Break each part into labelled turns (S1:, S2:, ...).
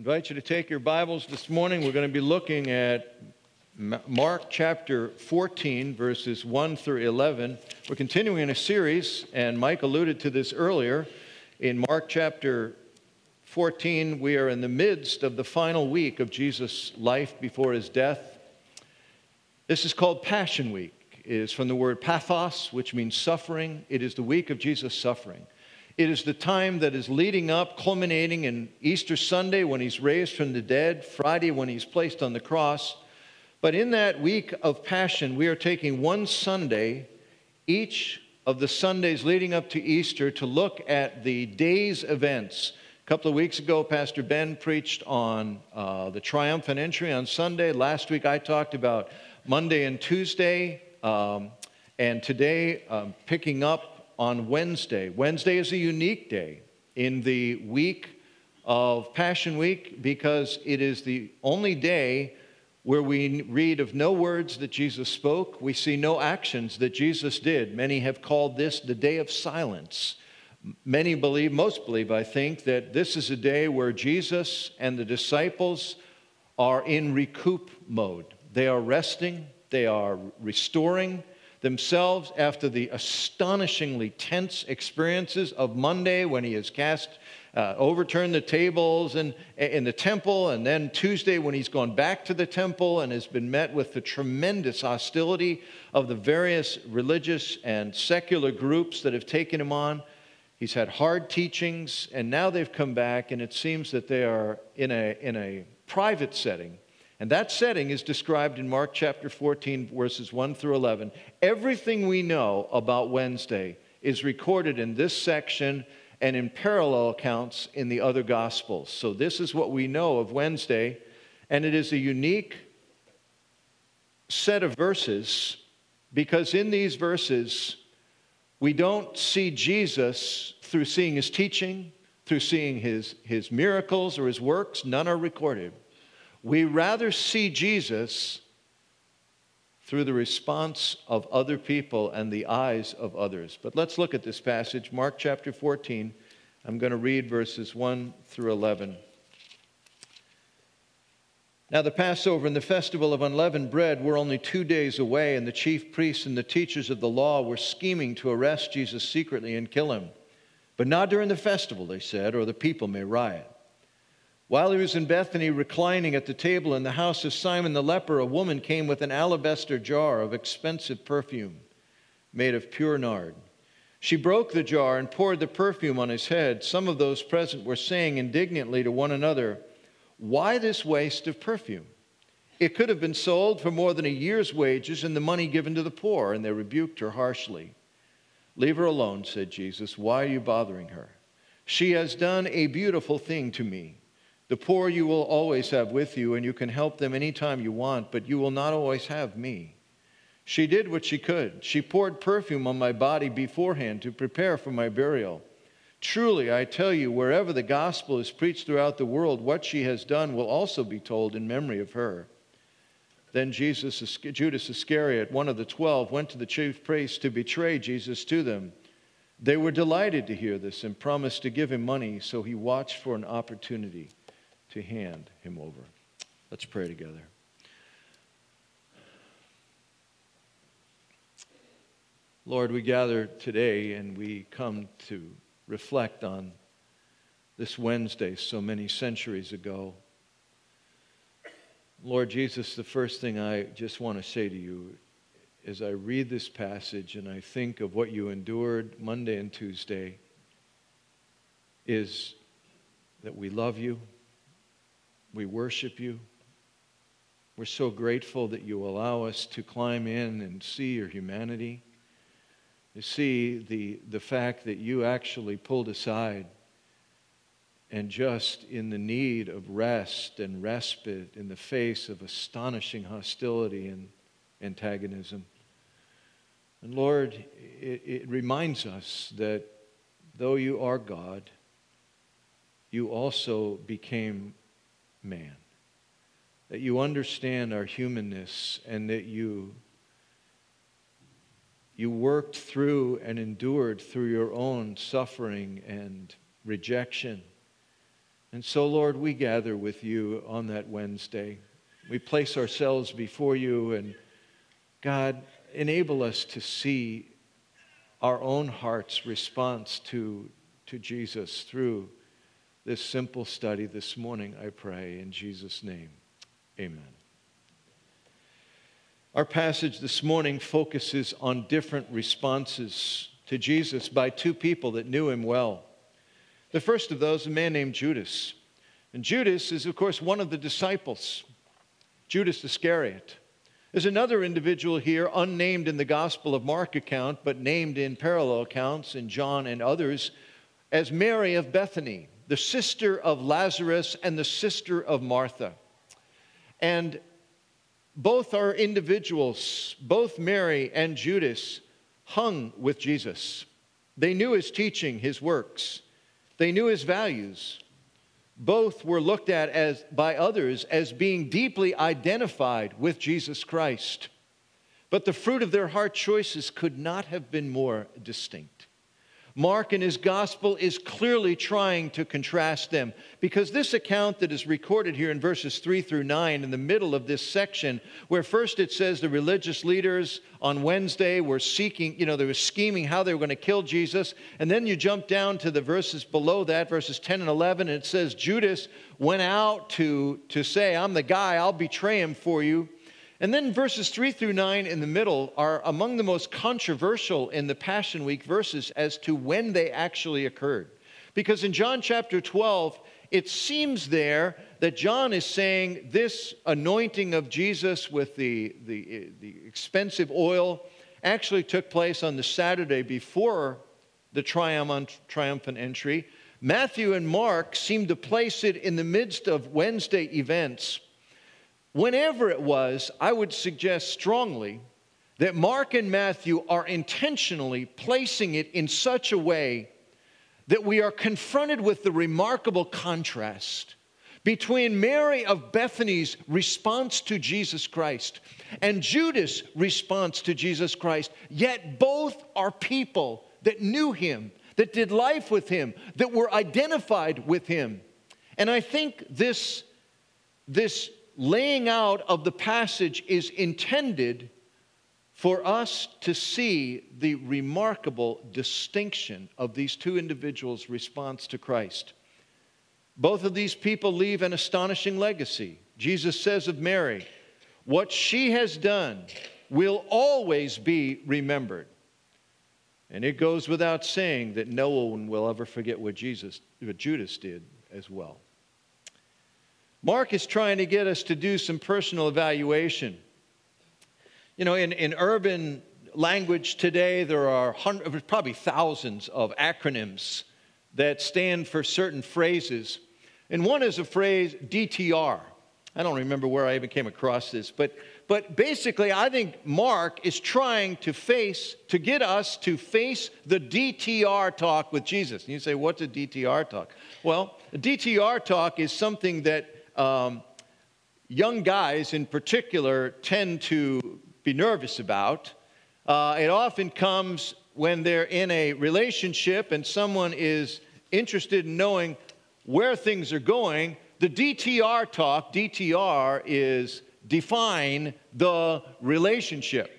S1: invite you to take your Bibles this morning. We're going to be looking at Mark chapter 14, verses 1 through 11. We're continuing in a series, and Mike alluded to this earlier. In Mark chapter 14, we are in the midst of the final week of Jesus' life before his death. This is called Passion Week. It is from the word pathos, which means suffering. It is the week of Jesus' suffering. It is the time that is leading up, culminating in Easter Sunday when he's raised from the dead, Friday when he's placed on the cross. But in that week of Passion, we are taking one Sunday, each of the Sundays leading up to Easter, to look at the day's events. A couple of weeks ago, Pastor Ben preached on uh, the triumphant entry on Sunday. Last week, I talked about Monday and Tuesday. Um, and today, um, picking up on Wednesday. Wednesday is a unique day in the week of Passion Week because it is the only day where we read of no words that Jesus spoke. We see no actions that Jesus did. Many have called this the day of silence. Many believe, most believe, I think, that this is a day where Jesus and the disciples are in recoup mode. They are resting, they are restoring, themselves after the astonishingly tense experiences of Monday when he has cast, uh, overturned the tables in, in the temple, and then Tuesday when he's gone back to the temple and has been met with the tremendous hostility of the various religious and secular groups that have taken him on. He's had hard teachings, and now they've come back, and it seems that they are in a, in a private setting and that setting is described in Mark chapter 14, verses 1 through 11. Everything we know about Wednesday is recorded in this section and in parallel accounts in the other Gospels. So, this is what we know of Wednesday, and it is a unique set of verses because in these verses, we don't see Jesus through seeing his teaching, through seeing his, his miracles or his works, none are recorded. We rather see Jesus through the response of other people and the eyes of others. But let's look at this passage, Mark chapter 14. I'm going to read verses 1 through 11. Now, the Passover and the festival of unleavened bread were only two days away, and the chief priests and the teachers of the law were scheming to arrest Jesus secretly and kill him. But not during the festival, they said, or the people may riot. While he was in Bethany reclining at the table in the house of Simon the leper, a woman came with an alabaster jar of expensive perfume made of pure nard. She broke the jar and poured the perfume on his head. Some of those present were saying indignantly to one another, Why this waste of perfume? It could have been sold for more than a year's wages and the money given to the poor. And they rebuked her harshly. Leave her alone, said Jesus. Why are you bothering her? She has done a beautiful thing to me. The poor you will always have with you, and you can help them anytime you want, but you will not always have me. She did what she could. She poured perfume on my body beforehand to prepare for my burial. Truly, I tell you, wherever the gospel is preached throughout the world, what she has done will also be told in memory of her. Then Jesus, Judas Iscariot, one of the twelve, went to the chief priests to betray Jesus to them. They were delighted to hear this and promised to give him money, so he watched for an opportunity to hand him over. Let's pray together. Lord, we gather today and we come to reflect on this Wednesday so many centuries ago. Lord Jesus, the first thing I just want to say to you as I read this passage and I think of what you endured Monday and Tuesday is that we love you we worship you. We're so grateful that you allow us to climb in and see your humanity, to see the, the fact that you actually pulled aside and just in the need of rest and respite in the face of astonishing hostility and antagonism. And Lord, it, it reminds us that though you are God, you also became man. That you understand our humanness and that you, you worked through and endured through your own suffering and rejection And so, Lord, we gather with you on that Wednesday. We place ourselves before you, and God, enable us to see our own heart's response to, to Jesus through this simple study this morning, I pray. In Jesus' name, amen. Our passage this morning focuses on different responses to Jesus by two people that knew him well. The first of those, a man named Judas. And Judas is, of course, one of the disciples, Judas Iscariot. There's another individual here, unnamed in the Gospel of Mark account, but named in parallel accounts in John and others, as Mary of Bethany, the sister of Lazarus and the sister of Martha. And both are individuals, both Mary and Judas, hung with Jesus. They knew his teaching, his works, they knew his values. Both were looked at as, by others as being deeply identified with Jesus Christ. But the fruit of their heart choices could not have been more distinct. Mark in his gospel is clearly trying to contrast them because this account that is recorded here in verses 3 through 9, in the middle of this section, where first it says the religious leaders on Wednesday were seeking, you know, they were scheming how they were going to kill Jesus. And then you jump down to the verses below that, verses 10 and 11, and it says Judas went out to, to say, I'm the guy, I'll betray him for you. And then verses 3 through 9 in the middle are among the most controversial in the Passion Week verses as to when they actually occurred. Because in John chapter 12, it seems there that John is saying this anointing of Jesus with the, the, the expensive oil actually took place on the Saturday before the triumphant entry. Matthew and Mark seem to place it in the midst of Wednesday events Whenever it was, I would suggest strongly that Mark and Matthew are intentionally placing it in such a way that we are confronted with the remarkable contrast between Mary of Bethany's response to Jesus Christ and Judas' response to Jesus Christ. Yet both are people that knew him, that did life with him, that were identified with him. And I think this, this laying out of the passage is intended for us to see the remarkable distinction of these two individuals' response to Christ. Both of these people leave an astonishing legacy. Jesus says of Mary, What she has done will always be remembered. And it goes without saying that no one will ever forget what Jesus, what Judas did as well. Mark is trying to get us to do some personal evaluation. You know, in, in urban language today, there are hundreds, probably thousands of acronyms that stand for certain phrases. And one is a phrase DTR. I don't remember where I even came across this, but, but basically, I think Mark is trying to face, to get us to face the DTR talk with Jesus. And you say, what's a DTR talk? Well, a DTR talk is something that um, young guys in particular tend to be nervous about. Uh, it often comes when they're in a relationship and someone is interested in knowing where things are going. The DTR talk, DTR is define the relationship.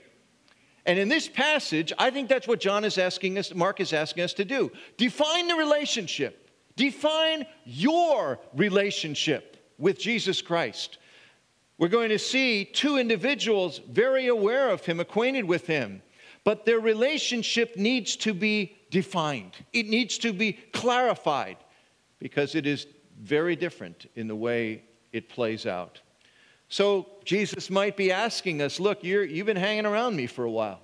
S1: And in this passage, I think that's what John is asking us, Mark is asking us to do. Define the relationship. Define your relationship with Jesus Christ. We're going to see two individuals very aware of him, acquainted with him, but their relationship needs to be defined. It needs to be clarified because it is very different in the way it plays out. So Jesus might be asking us, Look, you have been hanging around me for a while.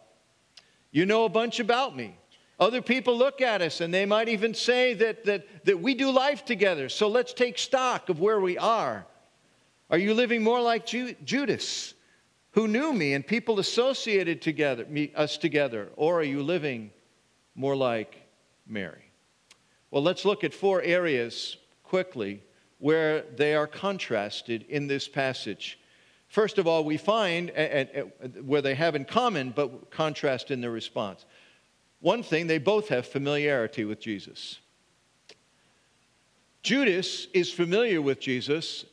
S1: You know a bunch about me. Other people look at us and they might even say that, that, that we do life together. So let's take stock of where we are. Are you living more like Ju- Judas, who knew me and people associated together, me, us together? Or are you living more like Mary? Well, let's look at four areas quickly where they are contrasted in this passage. First of all, we find where they have in common, but contrast in their response. One thing, they both have familiarity with Jesus. Judas is familiar with Jesus,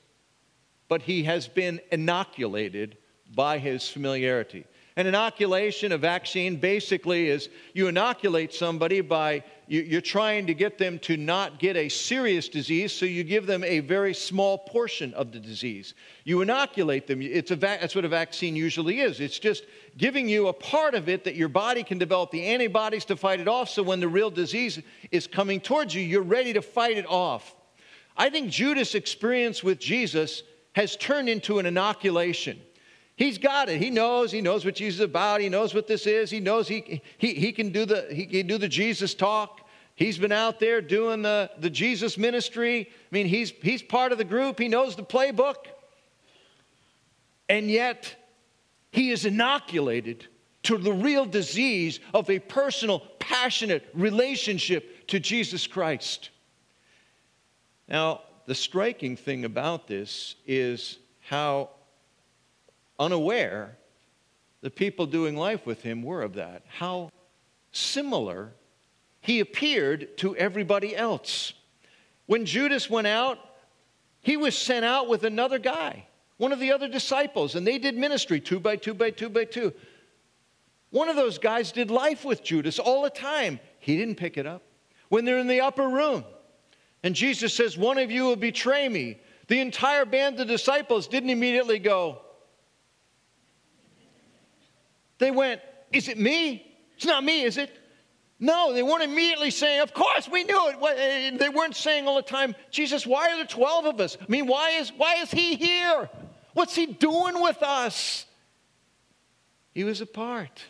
S1: but he has been inoculated by his familiarity. An inoculation, a vaccine, basically is you inoculate somebody by you, are trying to get them to not get a serious disease, so you give them a very small portion of the disease. You inoculate them. It's a va- that's what a vaccine usually is. It's just giving you a part of it that your body can develop the antibodies to fight it off, so when the real disease is coming towards you, you're ready to fight it off. I think Judas' experience with Jesus has turned into an inoculation. He's got it. He knows. He knows what Jesus is about. He knows what this is. He knows he, he, he, can, do the, he can do the Jesus talk. He's been out there doing the, the Jesus ministry. I mean, he's, he's part of the group. He knows the playbook. And yet, he is inoculated to the real disease of a personal, passionate relationship to Jesus Christ. Now, the striking thing about this is how unaware the people doing life with him were of that, how similar he appeared to everybody else. When Judas went out, he was sent out with another guy, one of the other disciples, and they did ministry two by two by two by two. One of those guys did life with Judas all the time. He didn't pick it up. When they're in the upper room, and Jesus says, One of you will betray me, the entire band of disciples didn't immediately go, they went, Is it me? It's not me, is it? No, they weren't immediately saying, Of course, we knew it. They weren't saying all the time, Jesus, why are there 12 of us? I mean, why is, why is he here? What's he doing with us? He was apart.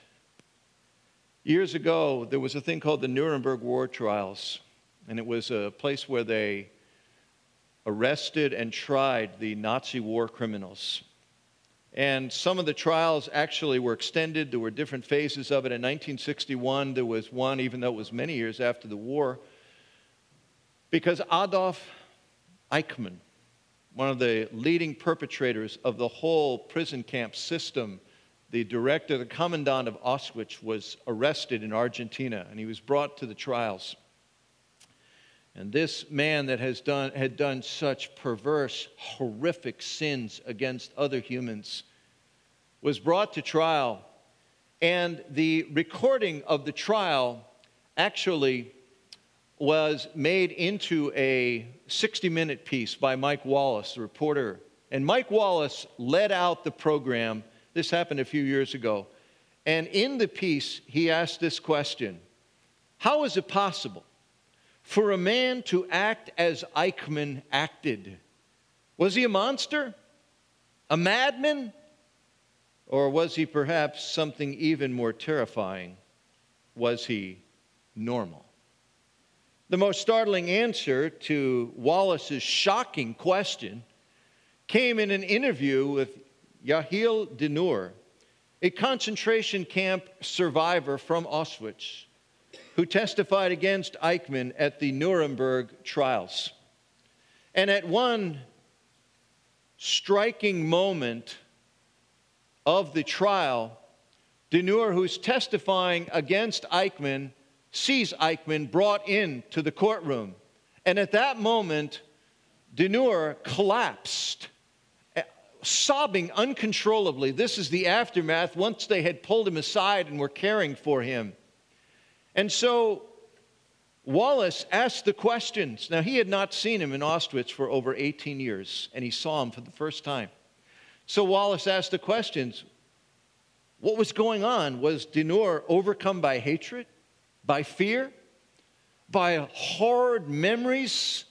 S1: Years ago, there was a thing called the Nuremberg War Trials, and it was a place where they arrested and tried the Nazi war criminals. And some of the trials actually were extended. There were different phases of it. In 1961, there was one, even though it was many years after the war, because Adolf Eichmann, one of the leading perpetrators of the whole prison camp system, the director, the commandant of Auschwitz, was arrested in Argentina and he was brought to the trials. And this man that has done, had done such perverse, horrific sins against other humans was brought to trial. And the recording of the trial actually was made into a 60 minute piece by Mike Wallace, the reporter. And Mike Wallace led out the program. This happened a few years ago. And in the piece, he asked this question How is it possible for a man to act as Eichmann acted. Was he a monster? A madman? Or was he perhaps something even more terrifying? Was he normal? The most startling answer to Wallace's shocking question came in an interview with Yehiel Dinur, a concentration camp survivor from Auschwitz who testified against Eichmann at the Nuremberg trials. And at one striking moment of the trial, Dinur, who's testifying against Eichmann, sees Eichmann brought in to the courtroom. And at that moment, Dinur collapsed, eh, sobbing uncontrollably. This is the aftermath once they had pulled him aside and were caring for him. And so Wallace asked the questions. Now, he had not seen him in Auschwitz for over 18 years, and he saw him for the first time. So Wallace asked the questions What was going on? Was Dinur overcome by hatred, by fear, by horrid memories?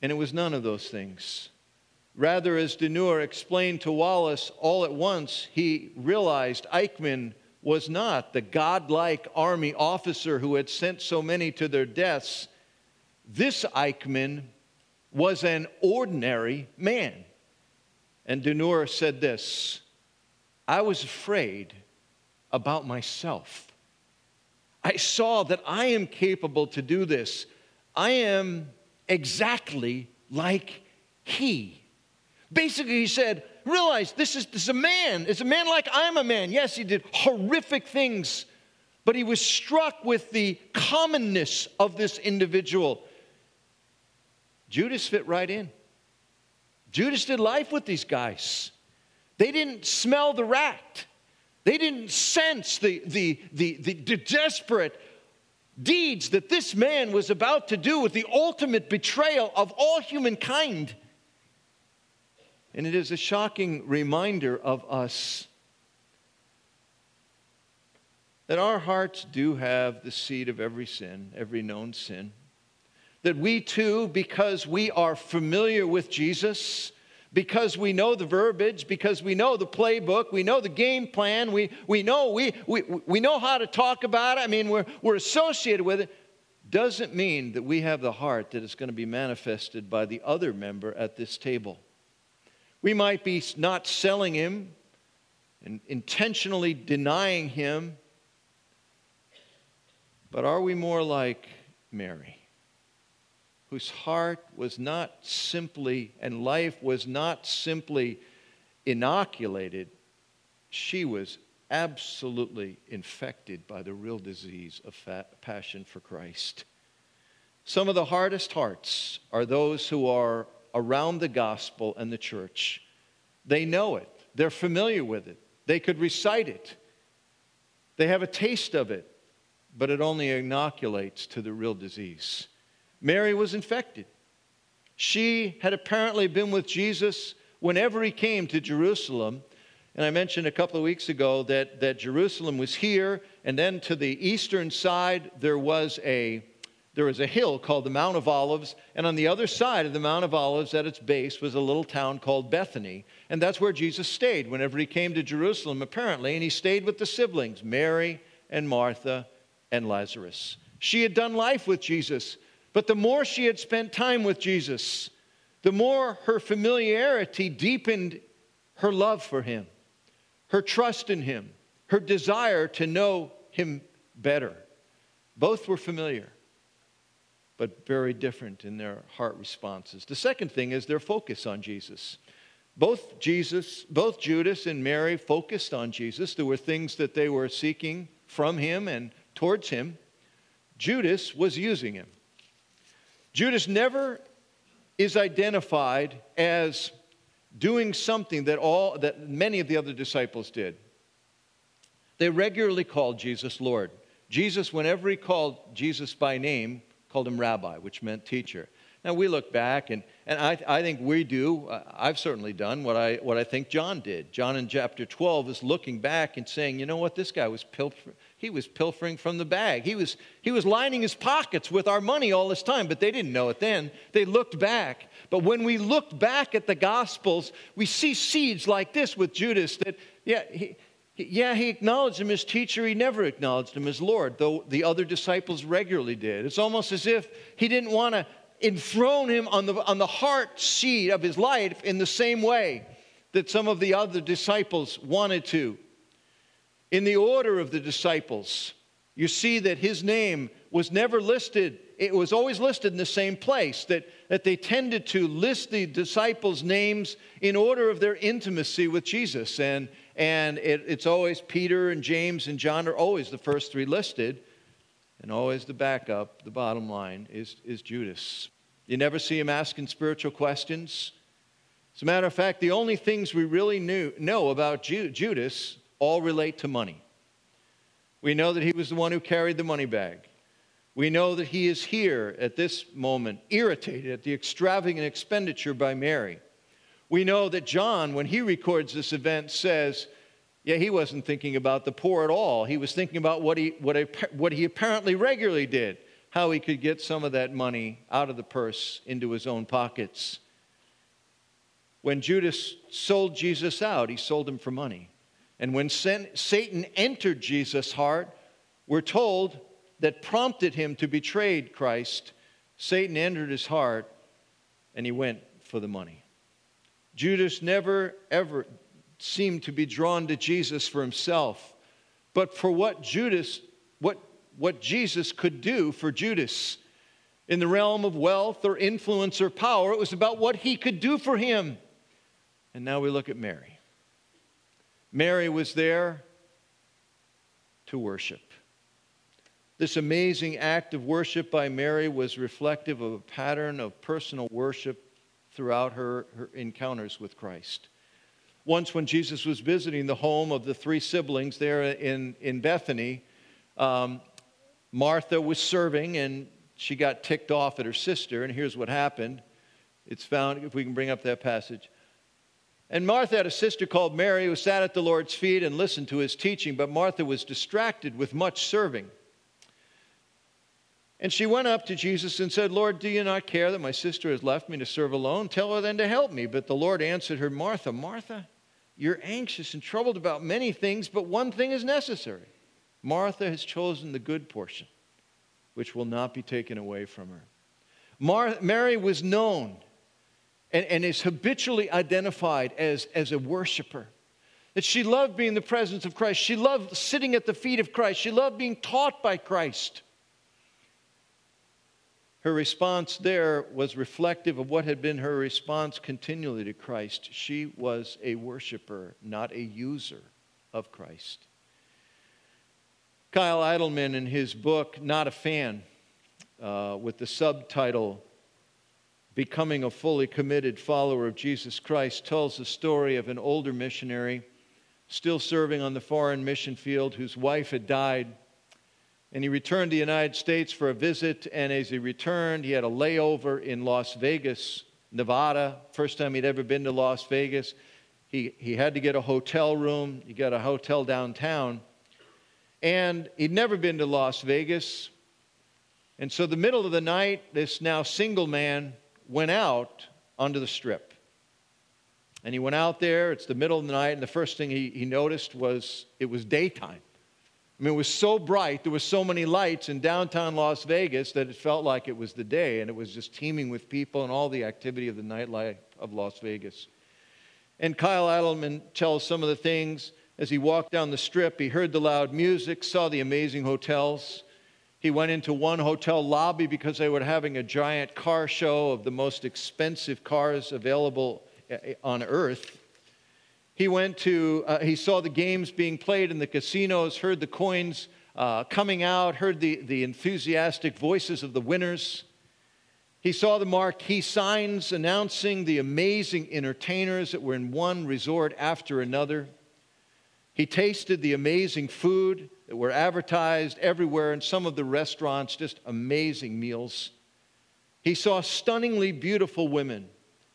S1: And it was none of those things. Rather, as Dinur explained to Wallace, all at once he realized Eichmann was not the godlike army officer who had sent so many to their deaths. This Eichmann was an ordinary man. And Dinur said this I was afraid about myself. I saw that I am capable to do this. I am exactly like he. Basically, he said, realize this is, this is a man. It's a man like I'm a man. Yes, he did horrific things, but he was struck with the commonness of this individual. Judas fit right in. Judas did life with these guys. They didn't smell the rat. They didn't sense the, the, the, the, the desperate deeds that this man was about to do with the ultimate betrayal of all humankind. And it is a shocking reminder of us that our hearts do have the seed of every sin, every known sin. That we too, because we are familiar with Jesus, because we know the verbiage, because we know the playbook, we know the game plan, we, we, know, we, we, we know how to talk about it, I mean, we're, we're associated with it, doesn't mean that we have the heart that is going to be manifested by the other member at this table. We might be not selling him and intentionally denying him, but are we more like Mary? whose heart was not simply, and life was not simply inoculated, she was absolutely infected by the real disease of passion for Christ. Some of the hardest hearts are those who are around the gospel and the church. They know it, they're familiar with it, they could recite it, they have a taste of it, but it only inoculates to the real disease. Mary was infected. She had apparently been with Jesus whenever he came to Jerusalem. And I mentioned a couple of weeks ago that, that Jerusalem was here, and then to the eastern side, there was, a, there was a hill called the Mount of Olives. And on the other side of the Mount of Olives, at its base, was a little town called Bethany. And that's where Jesus stayed whenever he came to Jerusalem, apparently. And he stayed with the siblings, Mary and Martha and Lazarus. She had done life with Jesus but the more she had spent time with Jesus, the more her familiarity deepened her love for him, her trust in him, her desire to know him better. Both were familiar, but very different in their heart responses. The second thing is their focus on Jesus. Both Jesus, both Judas and Mary focused on Jesus. There were things that they were seeking from him and towards him. Judas was using him. Judas never is identified as doing something that all that many of the other disciples did. They regularly called Jesus Lord. Jesus, whenever he called Jesus by name, called him rabbi, which meant teacher. Now we look back, and, and I, I think we do, uh, I've certainly done what I, what I think John did. John in chapter 12 is looking back and saying, you know what, this guy was pilfering, he was pilfering from the bag. He was, he was lining his pockets with our money all this time, but they didn't know it then. They looked back. But when we look back at the Gospels, we see seeds like this with Judas that, yeah, yeah, he acknowledged him as teacher. He never acknowledged him as Lord, though the other disciples regularly did. It's almost as if he didn't want to enthrone him on the, on the heart seat of his life in the same way that some of the other disciples wanted to. In the order of the disciples, you see that his name was never listed, it was always listed in the same place, that, that they tended to list the disciples' names in order of their intimacy with Jesus. And, and it, it's always Peter and James and John are always the first three listed. And always the backup, the bottom line, is, is Judas. You never see him asking spiritual questions. As a matter of fact, the only things we really knew, know about Ju- Judas all relate to money. We know that he was the one who carried the money bag. We know that he is here at this moment, irritated at the extravagant expenditure by Mary. We know that John, when he records this event, says, yeah, he wasn't thinking about the poor at all. He was thinking about what he, what, what he apparently regularly did, how he could get some of that money out of the purse into his own pockets. When Judas sold Jesus out, he sold him for money. And when Satan entered Jesus' heart, we're told that prompted him to betray Christ, Satan entered his heart and he went for the money. Judas never, ever seemed to be drawn to Jesus for himself, but for what Judas, what, what Jesus could do for Judas. In the realm of wealth or influence or power, it was about what he could do for him. And now we look at Mary. Mary was there to worship. This amazing act of worship by Mary was reflective of a pattern of personal worship throughout her, her encounters with Christ. Once, when Jesus was visiting the home of the three siblings there in, in Bethany, um, Martha was serving and she got ticked off at her sister. And here's what happened it's found, if we can bring up that passage. And Martha had a sister called Mary who sat at the Lord's feet and listened to his teaching, but Martha was distracted with much serving. And she went up to Jesus and said, Lord, do you not care that my sister has left me to serve alone? Tell her then to help me. But the Lord answered her, Martha, Martha, you're anxious and troubled about many things, but one thing is necessary. Martha has chosen the good portion, which will not be taken away from her. Mar- Mary was known and, and is habitually identified as, as a worshiper. That she loved being in the presence of Christ. She loved sitting at the feet of Christ. She loved being taught by Christ. Her response there was reflective of what had been her response continually to Christ. She was a worshiper, not a user of Christ. Kyle Idleman, in his book, Not a Fan, uh, with the subtitle Becoming a Fully Committed Follower of Jesus Christ, tells the story of an older missionary still serving on the foreign mission field whose wife had died and he returned to the United States for a visit. And as he returned, he had a layover in Las Vegas, Nevada. First time he'd ever been to Las Vegas. He, he had to get a hotel room. He got a hotel downtown. And he'd never been to Las Vegas. And so, the middle of the night, this now single man went out onto the strip. And he went out there, it's the middle of the night, and the first thing he, he noticed was it was daytime. I mean, it was so bright, there were so many lights in downtown Las Vegas that it felt like it was the day, and it was just teeming with people and all the activity of the nightlife of Las Vegas. And Kyle Idleman tells some of the things as he walked down the strip. He heard the loud music, saw the amazing hotels. He went into one hotel lobby because they were having a giant car show of the most expensive cars available eh, eh, on earth. He went to, uh, he saw the games being played in the casinos, heard the coins uh, coming out, heard the, the enthusiastic voices of the winners. He saw the marquee signs announcing the amazing entertainers that were in one resort after another. He tasted the amazing food that were advertised everywhere in some of the restaurants, just amazing meals. He saw stunningly beautiful women,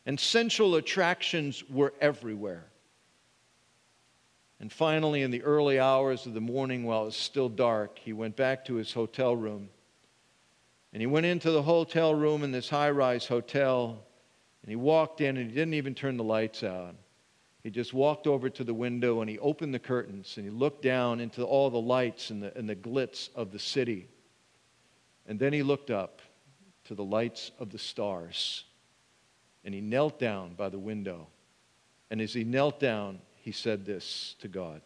S1: and sensual attractions were everywhere. And finally, in the early hours of the morning, while it was still dark, he went back to his hotel room. And he went into the hotel room in this high rise hotel, and he walked in, and he didn't even turn the lights out. He just walked over to the window and he opened the curtains and he looked down into all the lights and the, and the glitz of the city. And then he looked up to the lights of the stars and he knelt down by the window. And as he knelt down, he said this to God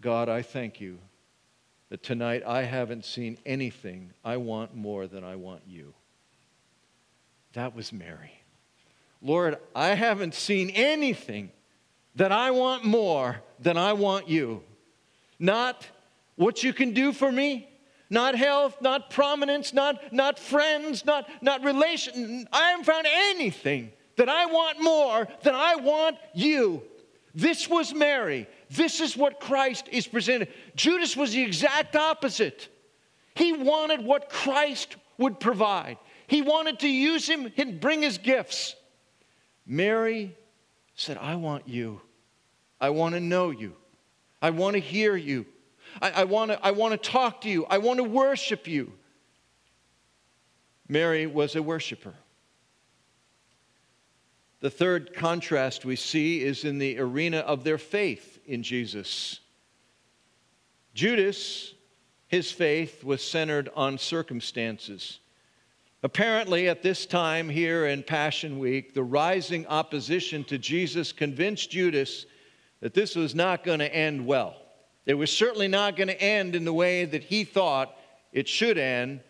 S1: God, I thank you that tonight I haven't seen anything I want more than I want you. That was Mary. Lord, I haven't seen anything that I want more than I want you. Not what you can do for me, not health, not prominence, not, not friends, not, not relation. I haven't found anything that I want more than I want you. This was Mary. This is what Christ is presented. Judas was the exact opposite. He wanted what Christ would provide, he wanted to use him and bring his gifts. Mary said, I want you. I want to know you. I want to hear you. I, I, want to, I want to talk to you. I want to worship you. Mary was a worshiper. The third contrast we see is in the arena of their faith in Jesus. Judas, his faith was centered on circumstances. Apparently, at this time here in Passion Week, the rising opposition to Jesus convinced Judas that this was not going to end well. It was certainly not going to end in the way that he thought it should end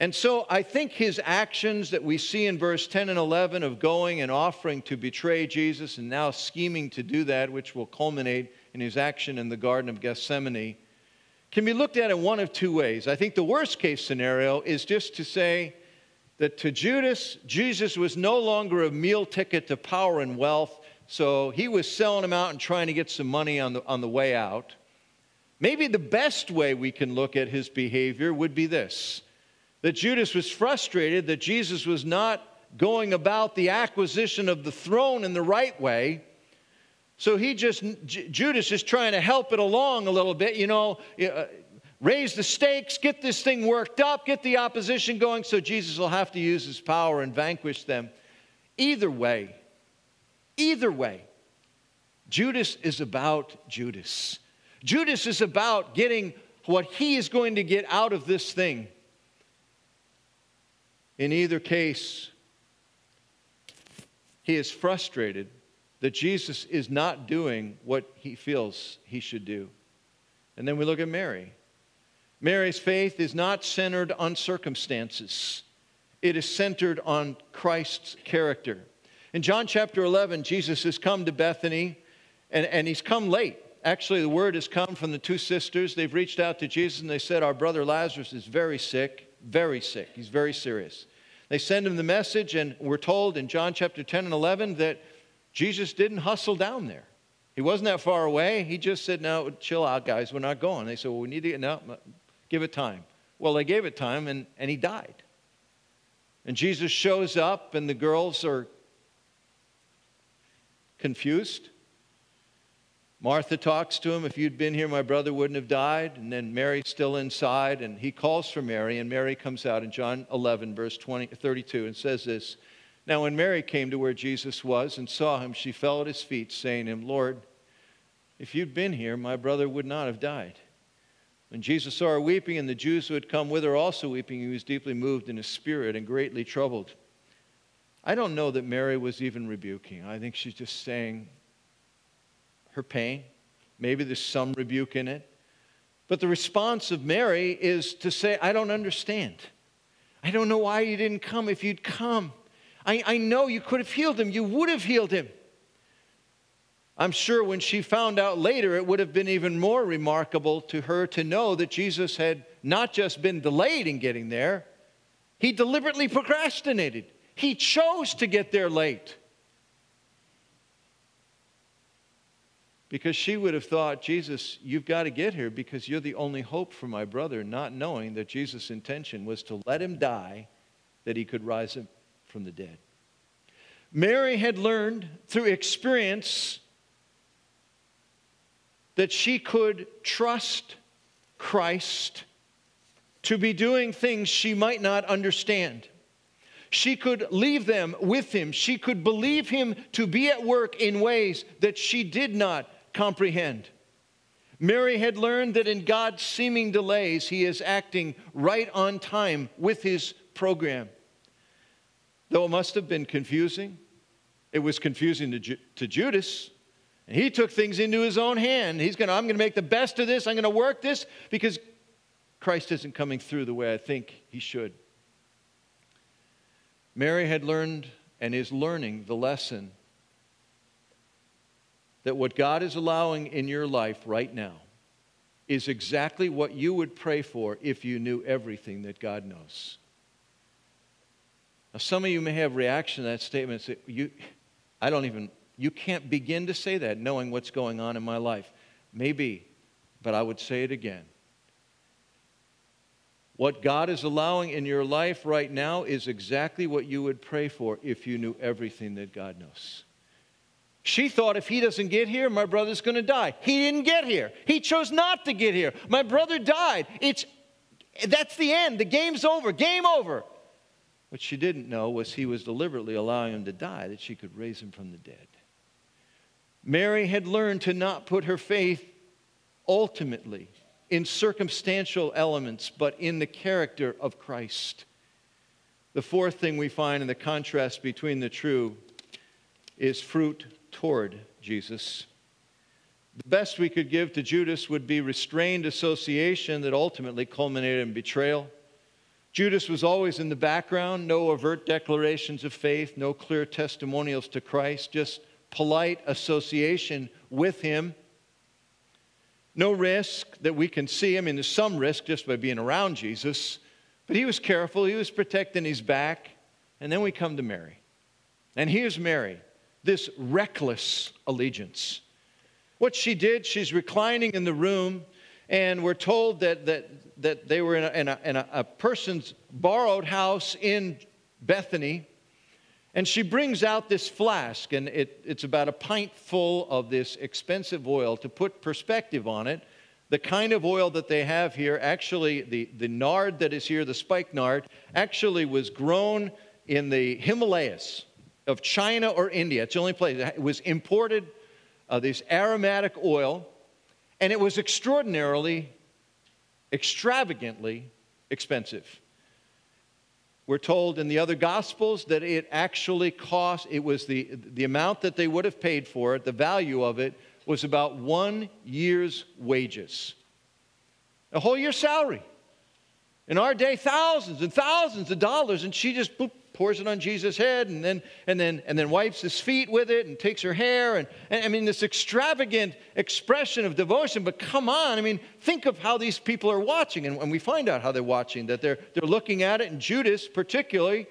S1: and so I think his actions that we see in verse 10 and 11 of going and offering to betray Jesus and now scheming to do that, which will culminate in his action in the Garden of Gethsemane, can be looked at in one of two ways. I think the worst case scenario is just to say that to Judas, Jesus was no longer a meal ticket to power and wealth, so he was selling them out and trying to get some money on the, on the way out. Maybe the best way we can look at his behavior would be this that Judas was frustrated that Jesus was not going about the acquisition of the throne in the right way. So he just, Judas is trying to help it along a little bit, you know, uh, raise the stakes, get this thing worked up, get the opposition going, so Jesus will have to use his power and vanquish them. Either way, either way, Judas is about Judas. Judas is about getting what he is going to get out of this thing. In either case, he is frustrated that Jesus is not doing what he feels he should do. And then we look at Mary. Mary's faith is not centered on circumstances, it is centered on Christ's character. In John chapter 11, Jesus has come to Bethany, and, and he's come late. Actually, the word has come from the two sisters. They've reached out to Jesus and they said, Our brother Lazarus is very sick, very sick. He's very serious. They send him the message, and we're told in John chapter 10 and 11 that Jesus didn't hustle down there. He wasn't that far away. He just said, No, chill out, guys. We're not going. They said, Well, we need to get, no, give it time. Well, they gave it time, and, and he died. And Jesus shows up, and the girls are confused. Martha talks to him, If you'd been here, my brother wouldn't have died. And then Mary's still inside, and he calls for Mary, and Mary comes out in John 11, verse 20, 32, and says this Now, when Mary came to where Jesus was and saw him, she fell at his feet, saying to him, Lord, if you'd been here, my brother would not have died. When Jesus saw her weeping, and the Jews who had come with her also weeping, he was deeply moved in his spirit and greatly troubled. I don't know that Mary was even rebuking. I think she's just saying, her pain. Maybe there's some rebuke in it. But the response of Mary is to say, I don't understand. I don't know why you didn't come. If you'd come, I, I know you could have healed him. You would have healed him. I'm sure when she found out later, it would have been even more remarkable to her to know that Jesus had not just been delayed in getting there, he deliberately procrastinated. He chose to get there late. Because she would have thought, Jesus, you've got to get here because you're the only hope for my brother, not knowing that Jesus' intention was to let him die that he could rise from the dead. Mary had learned through experience that she could trust Christ to be doing things she might not understand. She could leave them with him. She could believe him to be at work in ways that she did not comprehend. Mary had learned that in God's seeming delays, He is acting right on time with His program. Though it must have been confusing, it was confusing to, Ju- to Judas. And he took things into his own hand. He's going to, I'm going to make the best of this. I'm going to work this because Christ isn't coming through the way I think he should. Mary had learned and is learning the lesson that what God is allowing in your life right now is exactly what you would pray for if you knew everything that God knows. Now, some of you may have reaction to that statement. Say, you, I don't even, you can't begin to say that knowing what's going on in my life. Maybe, but I would say it again. What God is allowing in your life right now is exactly what you would pray for if you knew everything that God knows. She thought if he doesn't get here, my brother's going to die. He didn't get here. He chose not to get here. My brother died. It's that's the end. The game's over. Game over. What she didn't know was he was deliberately allowing him to die that she could raise him from the dead. Mary had learned to not put her faith ultimately in circumstantial elements, but in the character of Christ. The fourth thing we find in the contrast between the true is fruit toward Jesus. The best we could give to Judas would be restrained association that ultimately culminated in betrayal. Judas was always in the background, no overt declarations of faith, no clear testimonials to Christ, just polite association with him. no risk that we can see. I mean, there's some risk just by being around Jesus, but he was careful. He was protecting his back. And then we come to Mary. And here's Mary, this reckless allegiance. What she did, she's reclining in the room, and we're told that, that, that they were in, a, in, a, in a, a person's borrowed house in Bethany. And she brings out this flask, and it, it's about a pint full of this expensive oil. To put perspective on it, the kind of oil that they have here, actually, the, the nard that is here, the spikenard, actually was grown in the Himalayas of China or India. It's the only place. It was imported, uh, this aromatic oil, and it was extraordinarily, extravagantly expensive. We're told in the other Gospels that it actually cost, it was the, the amount that they would have paid for it, the value of it was about one year's wages. A whole year's salary. In our day, thousands and thousands of dollars, and she just boop, pours it on Jesus' head and then, and then, and then wipes his feet with it and takes her hair. And, and I mean, this extravagant expression of devotion. But come on, I mean, think of how these people are watching. And, and we find out how they're watching, that they're, they're looking at it. And Judas, particularly,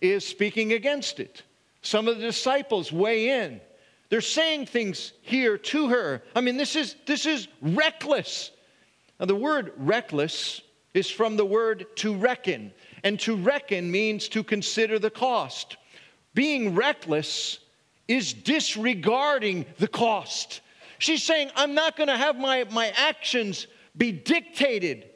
S1: is speaking against it. Some of the disciples weigh in. They're saying things here to her. I mean, this is, this is reckless. Now, the word reckless is from the word to reckon. And to reckon means to consider the cost. Being reckless is disregarding the cost. She's saying, I'm not going to have my, my actions be dictated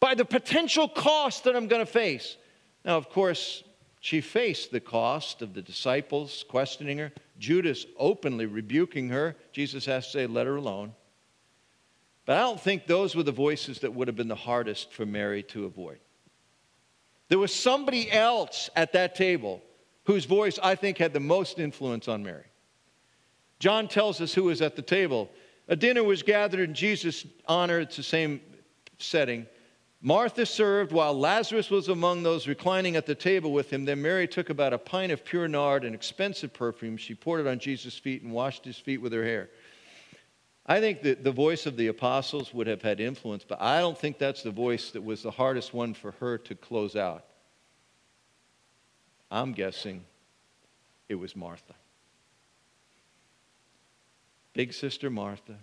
S1: by the potential cost that I'm going to face. Now, of course, she faced the cost of the disciples questioning her, Judas openly rebuking her. Jesus has to say, Let her alone. But I don't think those were the voices that would have been the hardest for Mary to avoid. There was somebody else at that table whose voice I think had the most influence on Mary. John tells us who was at the table. A dinner was gathered in Jesus' honor. It's the same setting. Martha served while Lazarus was among those reclining at the table with him. Then Mary took about a pint of pure nard, an expensive perfume. She poured it on Jesus' feet and washed his feet with her hair. I think that the voice of the apostles would have had influence, but I don't think that's the voice that was the hardest one for her to close out. I'm guessing it was Martha. Big sister Martha,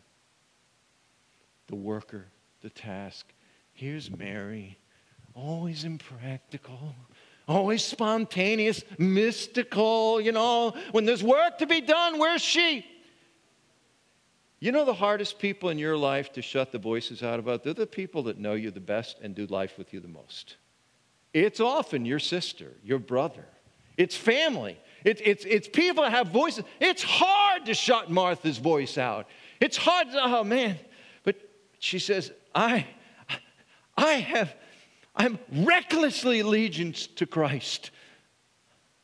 S1: the worker, the task. Here's Mary, always impractical, always spontaneous, mystical, you know. When there's work to be done, where's she? You know the hardest people in your life to shut the voices out about? They're the people that know you the best and do life with you the most. It's often your sister, your brother, it's family. It's, it's, it's people that have voices. It's hard to shut Martha's voice out. It's hard to, oh man. But she says, I, I have, I'm recklessly allegiance to Christ.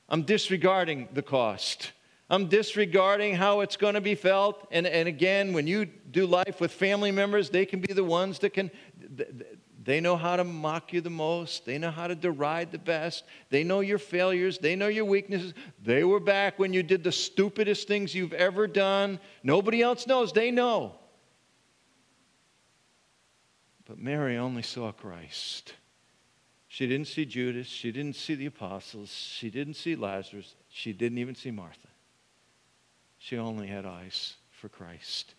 S1: I'm disregarding the cost. I'm disregarding how it's going to be felt. And, and again, when you do life with family members, they can be the ones that can, they know how to mock you the most. They know how to deride the best. They know your failures. They know your weaknesses. They were back when you did the stupidest things you've ever done. Nobody else knows. They know. But Mary only saw Christ. She didn't see Judas. She didn't see the apostles. She didn't see Lazarus. She didn't even see Martha. She only had eyes for Christ.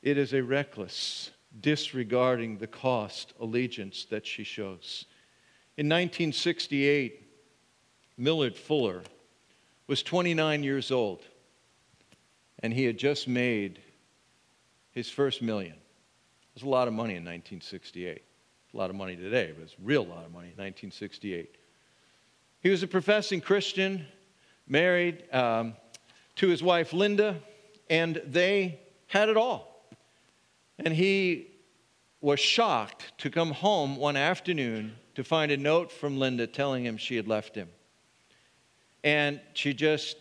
S1: It is a reckless, disregarding the cost allegiance that she shows. In 1968, Millard Fuller was 29 years old, and he had just made his first million. It was a lot of money in 1968. A lot of money today, but it's a real lot of money in 1968. He was a professing Christian, married um, to his wife Linda, and they had it all. And he was shocked to come home one afternoon to find a note from Linda telling him she had left him. And she just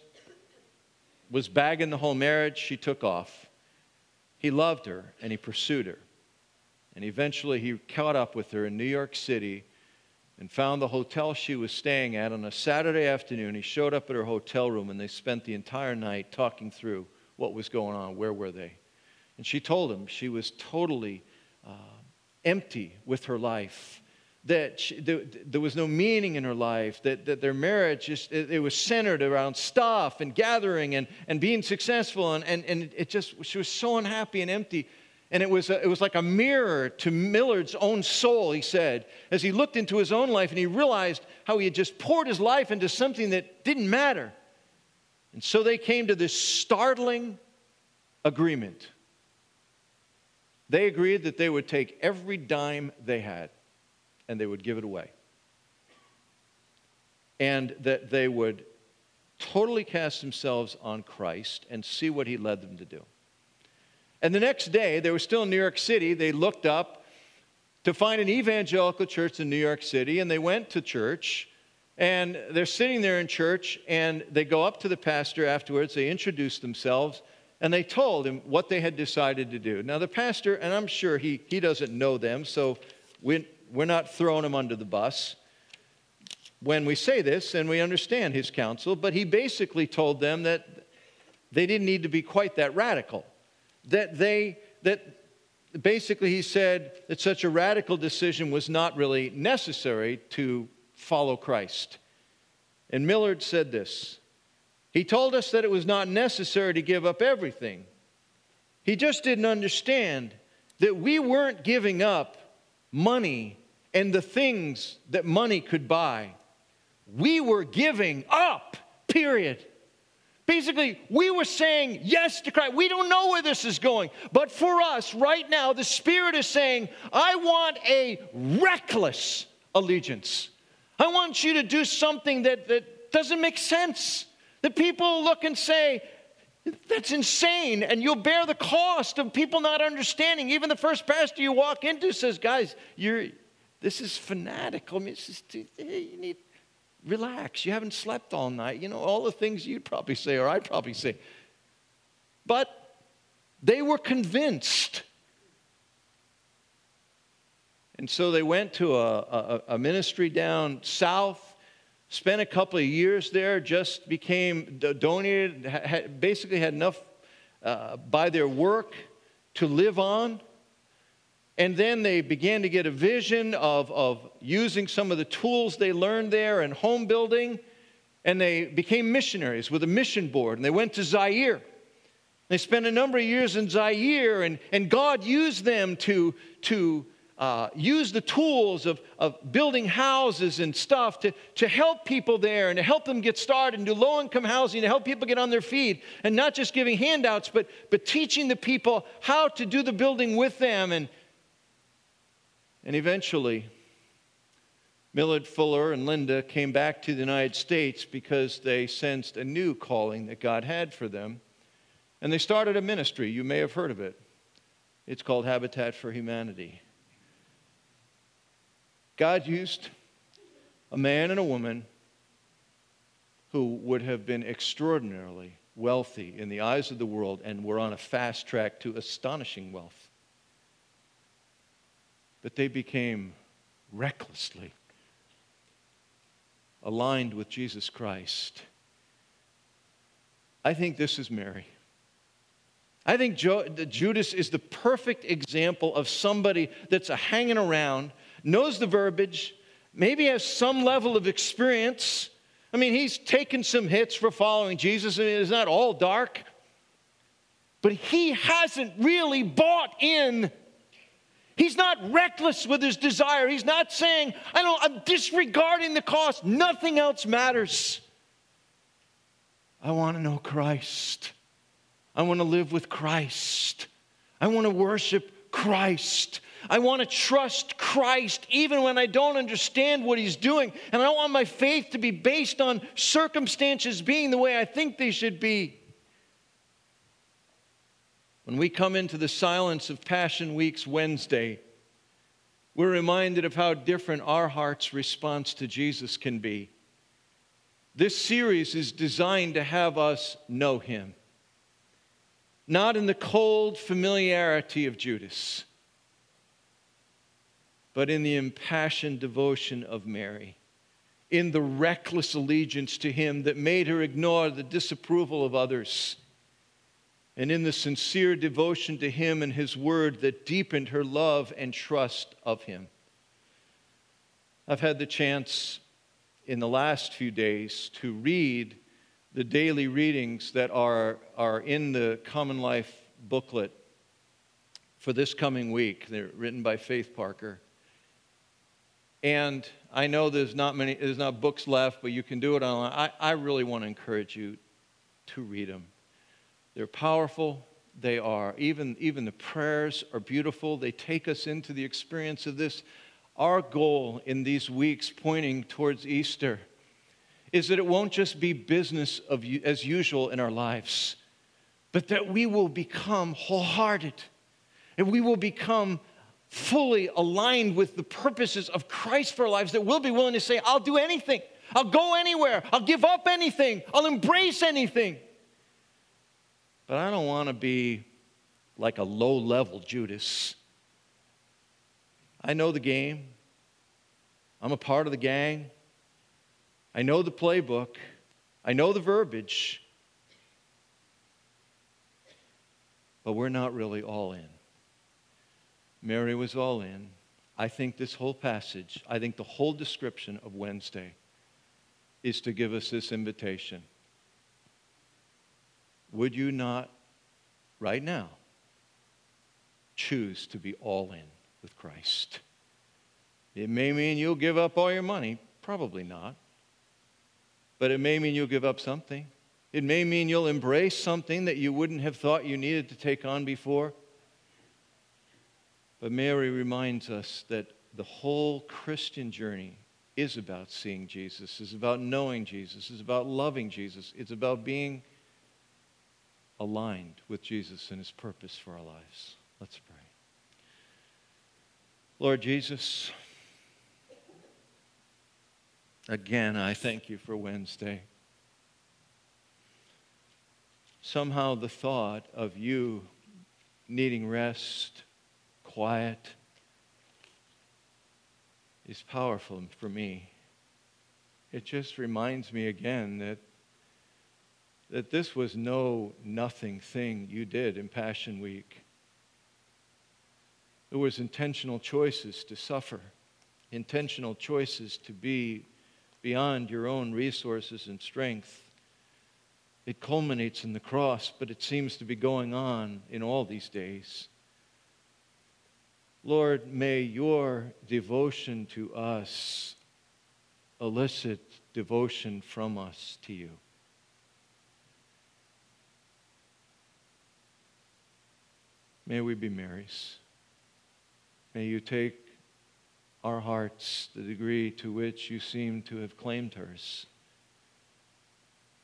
S1: was bagging the whole marriage. She took off. He loved her and he pursued her. And eventually he caught up with her in New York City and found the hotel she was staying at on a Saturday afternoon. He showed up at her hotel room and they spent the entire night talking through what was going on. Where were they? And she told him she was totally uh, empty with her life. That she, there, there, was no meaning in her life, that, that their marriage just, it, it, was centered around stuff and gathering and, and being successful. And, and, and it just, she was so unhappy and empty. And it was, a, it was like a mirror to Millard's own soul, he said, as he looked into his own life and he realized how he had just poured his life into something that didn't matter. And so they came to this startling agreement. They agreed that they would take every dime they had and they would give it away. And that they would totally cast themselves on Christ and see what he led them to do. And the next day, they were still in New York City. They looked up to find an evangelical church in New York City, and they went to church. And they're sitting there in church, and they go up to the pastor afterwards. They introduce themselves, and they told him what they had decided to do. Now, the pastor, and I'm sure he, he doesn't know them, so we, we're not throwing him under the bus when we say this, and we understand his counsel, but he basically told them that they didn't need to be quite that radical. That they, that basically he said that such a radical decision was not really necessary to follow Christ. And Millard said this He told us that it was not necessary to give up everything. He just didn't understand that we weren't giving up money and the things that money could buy. We were giving up, period. Basically, we were saying yes to Christ. We don't know where this is going. But for us, right now, the Spirit is saying, I want a reckless allegiance. I want you to do something that, that doesn't make sense. That people look and say, that's insane. And you'll bear the cost of people not understanding. Even the first pastor you walk into says, guys, you're, this is fanatical. I mean, you need relax. You haven't slept all night. You know, all the things you'd probably say or I'd probably say. But they were convinced. And so they went to a, a, a ministry down south, spent a couple of years there, just became donated, had, basically had enough uh, by their work to live on. And then they began to get a vision of, of using some of the tools they learned there in home building. And they became missionaries with a mission board. And they went to Zaire. They spent a number of years in Zaire, and, and God used them to, to uh, use the tools of, of building houses and stuff to, to help people there and to help them get started and do low income housing to help people get on their feet. And not just giving handouts, but, but teaching the people how to do the building with them and, and eventually, Millard Fuller and Linda came back to the United States because they sensed a new calling that God had for them. And they started a ministry. You may have heard of it. It's called Habitat for Humanity. God used a man and a woman who would have been extraordinarily wealthy in the eyes of the world and were on a fast track to astonishing wealth but they became recklessly aligned with Jesus Christ. I think this is Mary. I think Judas is the perfect example of somebody that's a hanging around, knows the verbiage, maybe has some level of experience. I mean, he's taken some hits for following Jesus, and it's not all dark. But he hasn't really bought in He's not reckless with his desire. He's not saying, I don't, I'm disregarding the cost. Nothing else matters. I want to know Christ. I want to live with Christ. I want to worship Christ. I want to trust Christ even when I don't understand what He's doing. And I don't want my faith to be based on circumstances being the way I think they should be. When we come into the silence of Passion Week's Wednesday, we're reminded of how different our heart's response to Jesus can be. This series is designed to have us know him, not in the cold familiarity of Judas, but in the impassioned devotion of Mary, in the reckless allegiance to him that made her ignore the disapproval of others and in the sincere devotion to Him and His Word that deepened her love and trust of Him. I've had the chance in the last few days to read the daily readings that are, are in the Common Life booklet for this coming week. They're written by Faith Parker. And I know there's not many, there's not books left, but you can do it online. I, I really want to encourage you to read them. They're powerful. They are, even, even the prayers are beautiful. They take us into the experience of this. Our goal in these weeks pointing towards Easter is that it won't just be business of, as usual in our lives, but that we will become wholehearted and we will become fully aligned with the purposes of Christ for our lives, that we'll be willing to say, I'll do anything. I'll go anywhere. I'll give up anything. I'll embrace anything. But I don't want to be like a low level Judas. I know the game. I'm a part of the gang. I know the playbook. I know the verbiage. But we're not really all in. Mary was all in. I think this whole passage, I think the whole description of Wednesday is to give us this invitation. Would you not, right now, choose to be all in with Christ? It may mean you'll give up all your money, probably not. But it may mean you'll give up something. It may mean you'll embrace something that you wouldn't have thought you needed to take on before. But Mary reminds us that the whole Christian journey is about seeing Jesus, is about knowing Jesus, is about loving Jesus. It's about being aligned with Jesus and his purpose for our lives. Let's pray. Lord Jesus, again, I thank you for Wednesday. Somehow the thought of you needing rest quiet is powerful for me. It just reminds me again that, that this was no nothing thing you did in Passion Week. There was intentional choices to suffer, intentional choices to be beyond your own resources and strength. It culminates in the cross, but it seems to be going on in all these days. Lord, may your devotion to us elicit devotion from us to you. May we be Mary's. May you take our hearts the degree to which you seem to have claimed hers.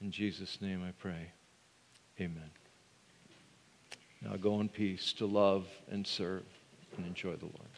S1: In Jesus' name I pray. Amen. Now go in peace to love and serve and enjoy the Lord.